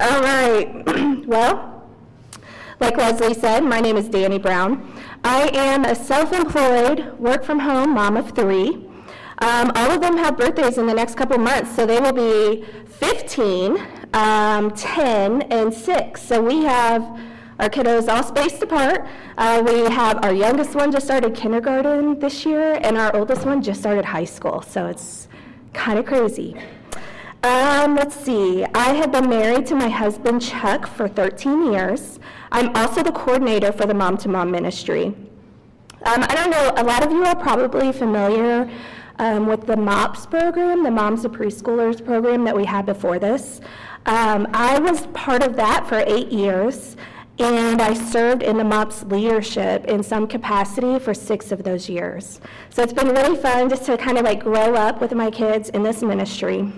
All right. well, like Leslie said, my name is Danny Brown. I am a self-employed, work-from-home mom of three. Um, all of them have birthdays in the next couple months, so they will be 15, um, 10, and 6. So we have our kiddos all spaced apart. Uh, we have our youngest one just started kindergarten this year, and our oldest one just started high school. So it's kind of crazy. Um, let's see. I have been married to my husband Chuck for 13 years. I'm also the coordinator for the Mom to Mom ministry. Um, I don't know, a lot of you are probably familiar um, with the MOPS program, the Moms of Preschoolers program that we had before this. Um, I was part of that for eight years and I served in the MOPS leadership in some capacity for six of those years. So it's been really fun just to kind of like grow up with my kids in this ministry.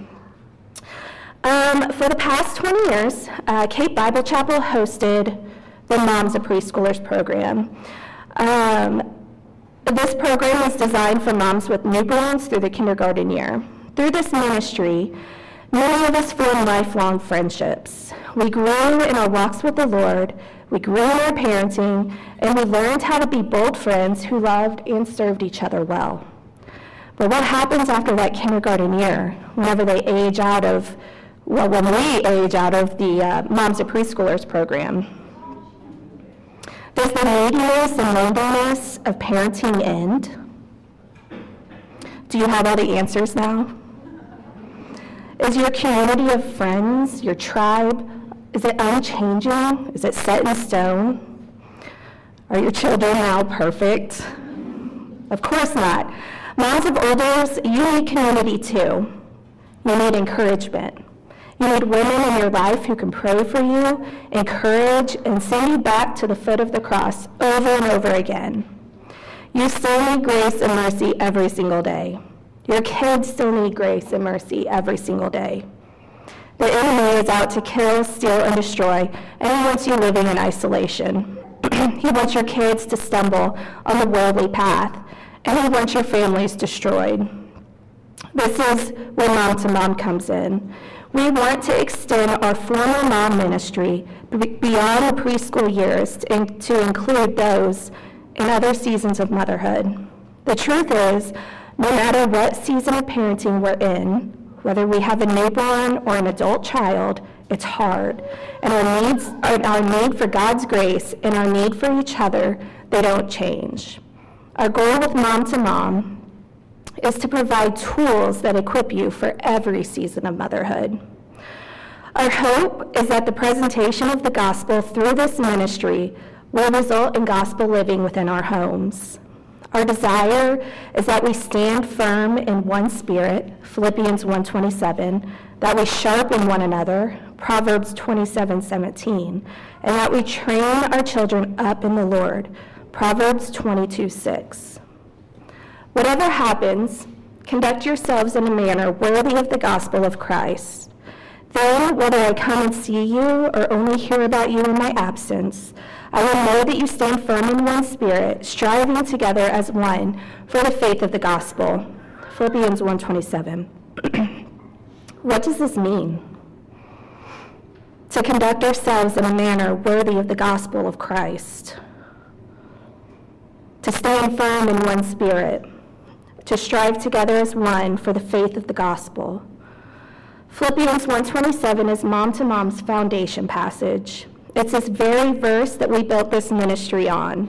Um, for the past 20 years, uh, Cape Bible Chapel hosted the Moms of Preschoolers program. Um, this program was designed for moms with newborns through the kindergarten year. Through this ministry, Many of us formed lifelong friendships. We grew in our walks with the Lord, we grew in our parenting, and we learned how to be bold friends who loved and served each other well. But what happens after that kindergarten year, whenever they age out of, well, when we age out of the uh, Moms of Preschoolers program? Does the neediness and loneliness of parenting end? Do you have all the answers now? Is your community of friends, your tribe, is it unchanging? Is it set in stone? Are your children now perfect? Of course not. Moms of Olders, you need community too. You need encouragement. You need women in your life who can pray for you, encourage, and send you back to the foot of the cross over and over again. You still need grace and mercy every single day. Your kids still need grace and mercy every single day. The enemy is out to kill, steal, and destroy, and he wants you living in isolation. he wants your kids to stumble on the worldly path, and he wants your families destroyed. This is where Mom to Mom comes in. We want to extend our former mom ministry beyond the preschool years to include those in other seasons of motherhood. The truth is, no matter what season of parenting we're in, whether we have a newborn or an adult child, it's hard. And our needs, our need for God's grace and our need for each other, they don't change. Our goal with Mom to Mom is to provide tools that equip you for every season of motherhood. Our hope is that the presentation of the gospel through this ministry will result in gospel living within our homes. Our desire is that we stand firm in one spirit, Philippians 1:27, that we sharpen one another, Proverbs 27:17, and that we train our children up in the Lord, Proverbs 22:6. Whatever happens, conduct yourselves in a manner worthy of the gospel of Christ. Then, whether I come and see you or only hear about you in my absence, I will know that you stand firm in one spirit, striving together as one for the faith of the gospel. Philippians 1:27. what does this mean? To conduct ourselves in a manner worthy of the gospel of Christ. To stand firm in one spirit. To strive together as one for the faith of the gospel. Philippians 1:27 is mom to mom's foundation passage. It's this very verse that we built this ministry on.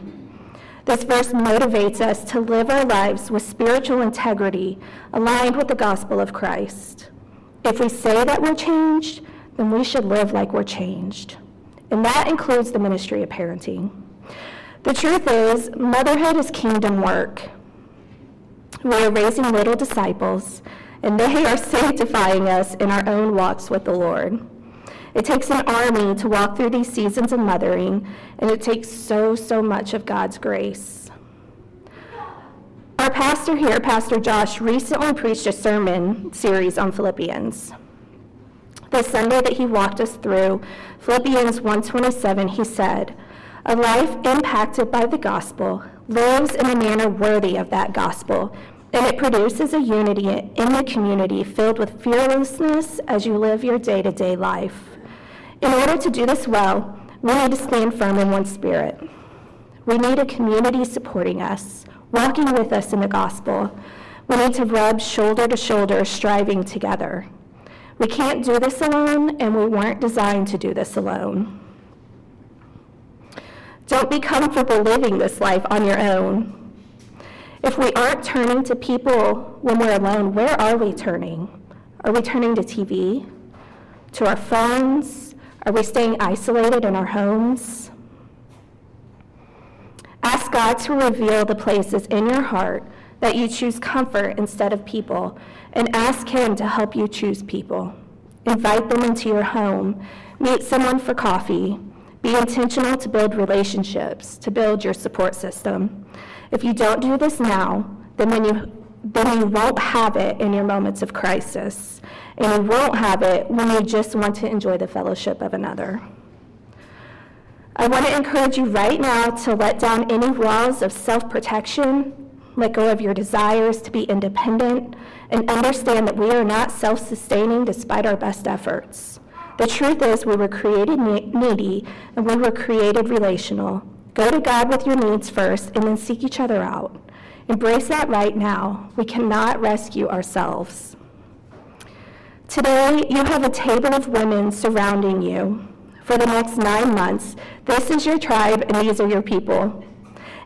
This verse motivates us to live our lives with spiritual integrity aligned with the gospel of Christ. If we say that we're changed, then we should live like we're changed. And that includes the ministry of parenting. The truth is, motherhood is kingdom work. We are raising little disciples, and they are sanctifying us in our own walks with the Lord. It takes an army to walk through these seasons of mothering, and it takes so, so much of God's grace. Our pastor here, Pastor Josh, recently preached a sermon series on Philippians. The Sunday that he walked us through Philippians 1:27, he said, "A life impacted by the gospel lives in a manner worthy of that gospel, and it produces a unity in the community filled with fearlessness as you live your day-to-day life." In order to do this well, we need to stand firm in one spirit. We need a community supporting us, walking with us in the gospel. We need to rub shoulder to shoulder, striving together. We can't do this alone, and we weren't designed to do this alone. Don't be comfortable living this life on your own. If we aren't turning to people when we're alone, where are we turning? Are we turning to TV? To our phones? Are we staying isolated in our homes? Ask God to reveal the places in your heart that you choose comfort instead of people, and ask Him to help you choose people. Invite them into your home. Meet someone for coffee. Be intentional to build relationships, to build your support system. If you don't do this now, then when you then you won't have it in your moments of crisis, and you won't have it when you just want to enjoy the fellowship of another. I want to encourage you right now to let down any walls of self protection, let go of your desires to be independent, and understand that we are not self sustaining despite our best efforts. The truth is, we were created needy and we were created relational. Go to God with your needs first and then seek each other out. Embrace that right now. We cannot rescue ourselves. Today, you have a table of women surrounding you for the next nine months. This is your tribe, and these are your people.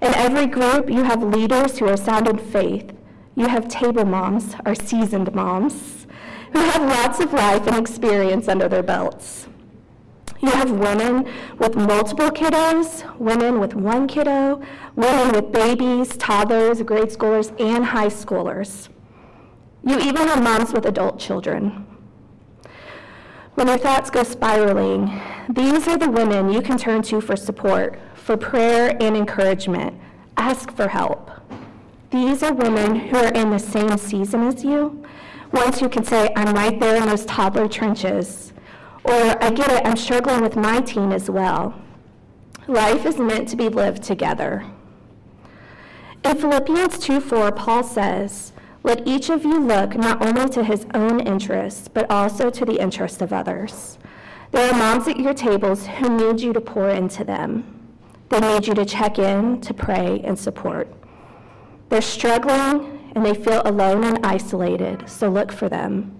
In every group, you have leaders who are sound in faith. You have table moms, our seasoned moms, who have lots of life and experience under their belts. You have women with multiple kiddos, women with one kiddo, women with babies, toddlers, grade schoolers, and high schoolers. You even have moms with adult children. When your thoughts go spiraling, these are the women you can turn to for support, for prayer and encouragement. Ask for help. These are women who are in the same season as you, ones you can say, I'm right there in those toddler trenches. Or, I get it, I'm struggling with my teen as well. Life is meant to be lived together. In Philippians 2 4, Paul says, let each of you look not only to his own interests, but also to the interests of others. There are moms at your tables who need you to pour into them. They need you to check in, to pray, and support. They're struggling and they feel alone and isolated, so look for them.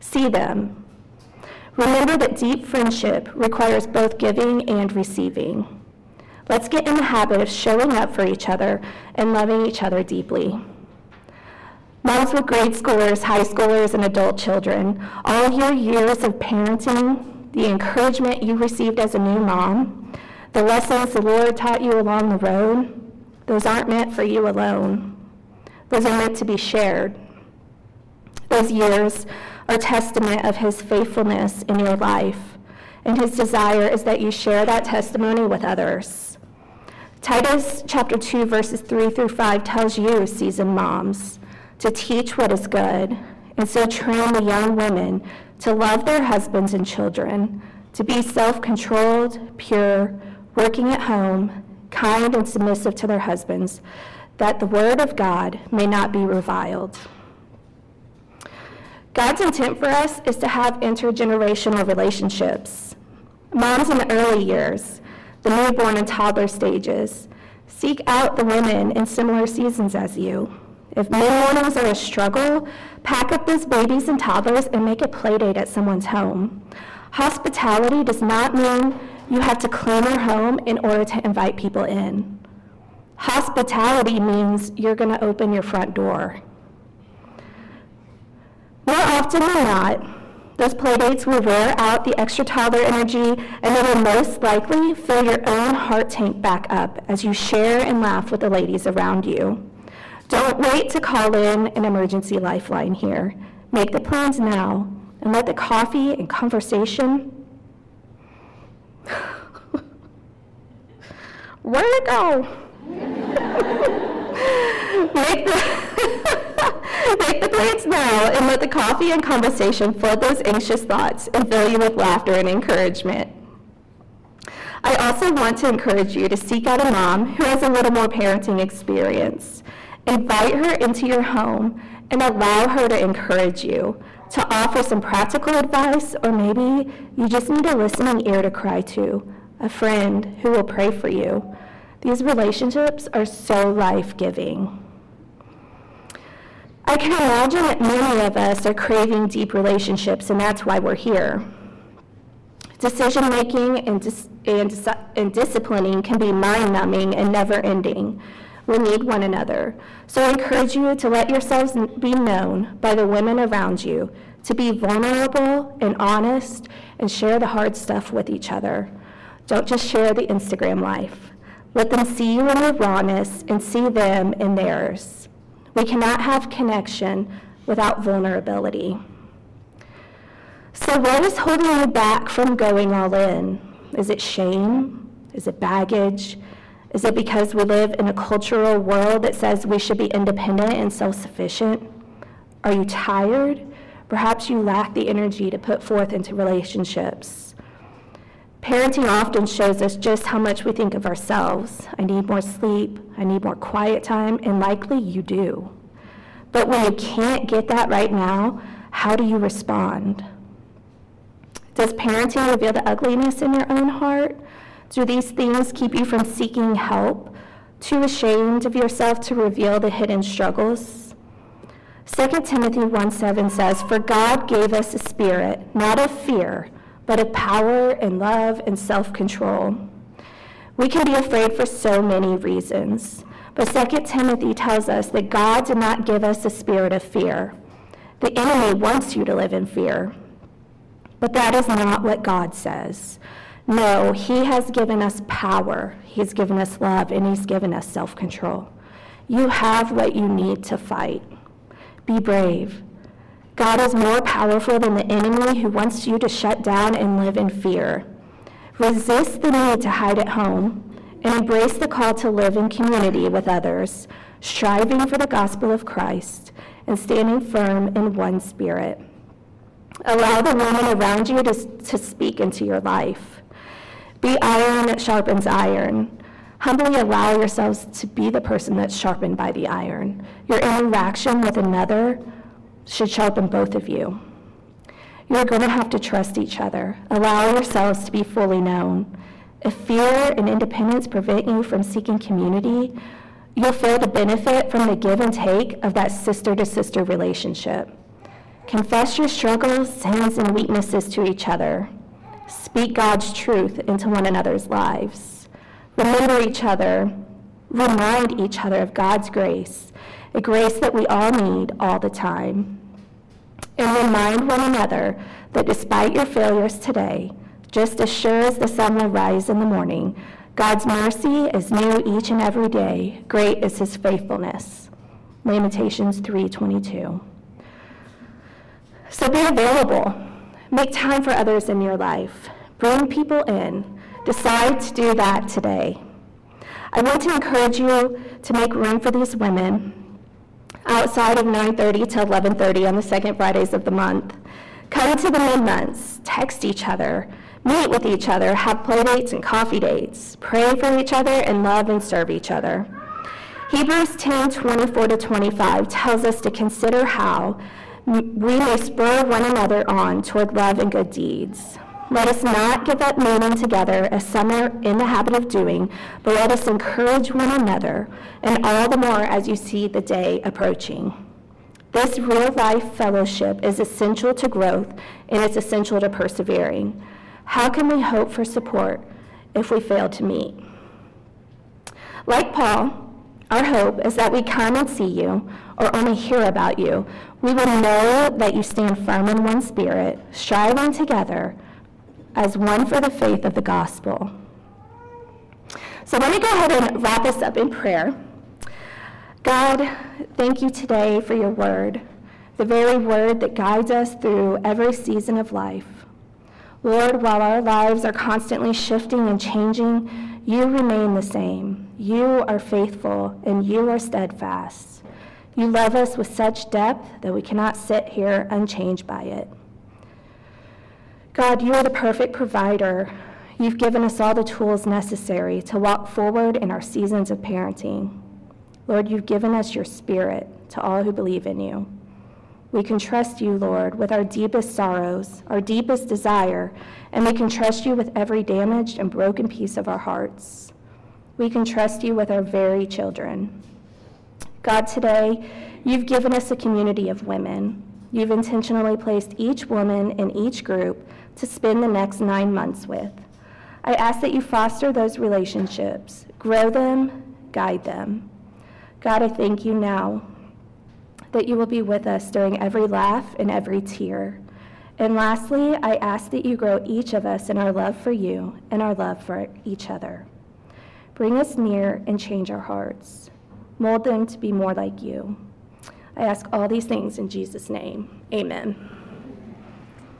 See them. Remember that deep friendship requires both giving and receiving. Let's get in the habit of showing up for each other and loving each other deeply. Moms with grade schoolers, high schoolers, and adult children, all your years of parenting, the encouragement you received as a new mom, the lessons the Lord taught you along the road, those aren't meant for you alone. Those are meant to be shared. Those years are testament of his faithfulness in your life, and his desire is that you share that testimony with others. Titus chapter 2 verses 3 through 5 tells you, seasoned moms, to teach what is good, and so train the young women to love their husbands and children, to be self controlled, pure, working at home, kind and submissive to their husbands, that the word of God may not be reviled. God's intent for us is to have intergenerational relationships. Moms in the early years, the newborn and toddler stages, seek out the women in similar seasons as you. If mid mornings are a struggle, pack up those babies and toddlers and make a play date at someone's home. Hospitality does not mean you have to claim your home in order to invite people in. Hospitality means you're going to open your front door. More often than not, those playdates will wear out the extra toddler energy and they will most likely fill your own heart tank back up as you share and laugh with the ladies around you. Don't wait to call in an emergency lifeline here. Make the plans now and let the coffee and conversation. Where'd it go? Make, the make the plans now and let the coffee and conversation flood those anxious thoughts and fill you with laughter and encouragement. I also want to encourage you to seek out a mom who has a little more parenting experience. Invite her into your home and allow her to encourage you, to offer some practical advice, or maybe you just need a listening ear to cry to, a friend who will pray for you. These relationships are so life giving. I can imagine that many of us are craving deep relationships, and that's why we're here. Decision making and, dis- and, dis- and disciplining can be mind numbing and never ending. We need one another. So I encourage you to let yourselves be known by the women around you, to be vulnerable and honest and share the hard stuff with each other. Don't just share the Instagram life. Let them see you in your rawness and see them in theirs. We cannot have connection without vulnerability. So, what is holding you back from going all in? Is it shame? Is it baggage? Is it because we live in a cultural world that says we should be independent and self sufficient? Are you tired? Perhaps you lack the energy to put forth into relationships. Parenting often shows us just how much we think of ourselves. I need more sleep, I need more quiet time, and likely you do. But when you can't get that right now, how do you respond? Does parenting reveal the ugliness in your own heart? Do these things keep you from seeking help? Too ashamed of yourself to reveal the hidden struggles? 2 Timothy 1 7 says, For God gave us a spirit, not of fear, but of power and love and self control. We can be afraid for so many reasons, but 2 Timothy tells us that God did not give us a spirit of fear. The enemy wants you to live in fear, but that is not what God says. No, He has given us power, He's given us love, and He's given us self control. You have what you need to fight. Be brave. God is more powerful than the enemy who wants you to shut down and live in fear. Resist the need to hide at home and embrace the call to live in community with others, striving for the gospel of Christ and standing firm in one spirit. Allow the woman around you to, to speak into your life. Be iron that sharpens iron. Humbly allow yourselves to be the person that's sharpened by the iron. Your interaction with another should sharpen both of you. You're going to have to trust each other. Allow yourselves to be fully known. If fear and independence prevent you from seeking community, you'll fail to benefit from the give and take of that sister to sister relationship. Confess your struggles, sins, and weaknesses to each other. Speak God's truth into one another's lives. Remember each other. Remind each other of God's grace, a grace that we all need all the time. And remind one another that despite your failures today, just as sure as the sun will rise in the morning, God's mercy is new each and every day. Great is his faithfulness. Lamentations 3:22. So be available. Make time for others in your life. Bring people in. Decide to do that today. I want to encourage you to make room for these women outside of 9:30 to 11:30 on the second Fridays of the month. Come to the mid-months, text each other, meet with each other, have play dates and coffee dates, pray for each other, and love and serve each other. Hebrews 10 24 to 25 tells us to consider how we may spur one another on toward love and good deeds. Let us not give up meeting together as some are in the habit of doing, but let us encourage one another, and all the more as you see the day approaching. This real life fellowship is essential to growth and it's essential to persevering. How can we hope for support if we fail to meet? Like Paul, our hope is that we come and see you or only hear about you. We will know that you stand firm in one spirit, striving together as one for the faith of the gospel. So let me go ahead and wrap this up in prayer. God, thank you today for your word, the very word that guides us through every season of life. Lord, while our lives are constantly shifting and changing, you remain the same. You are faithful and you are steadfast. You love us with such depth that we cannot sit here unchanged by it. God, you are the perfect provider. You've given us all the tools necessary to walk forward in our seasons of parenting. Lord, you've given us your spirit to all who believe in you. We can trust you, Lord, with our deepest sorrows, our deepest desire, and we can trust you with every damaged and broken piece of our hearts. We can trust you with our very children. God, today, you've given us a community of women. You've intentionally placed each woman in each group to spend the next nine months with. I ask that you foster those relationships, grow them, guide them. God, I thank you now that you will be with us during every laugh and every tear. And lastly, I ask that you grow each of us in our love for you and our love for each other. Bring us near and change our hearts. Mold them to be more like you. I ask all these things in Jesus' name. Amen.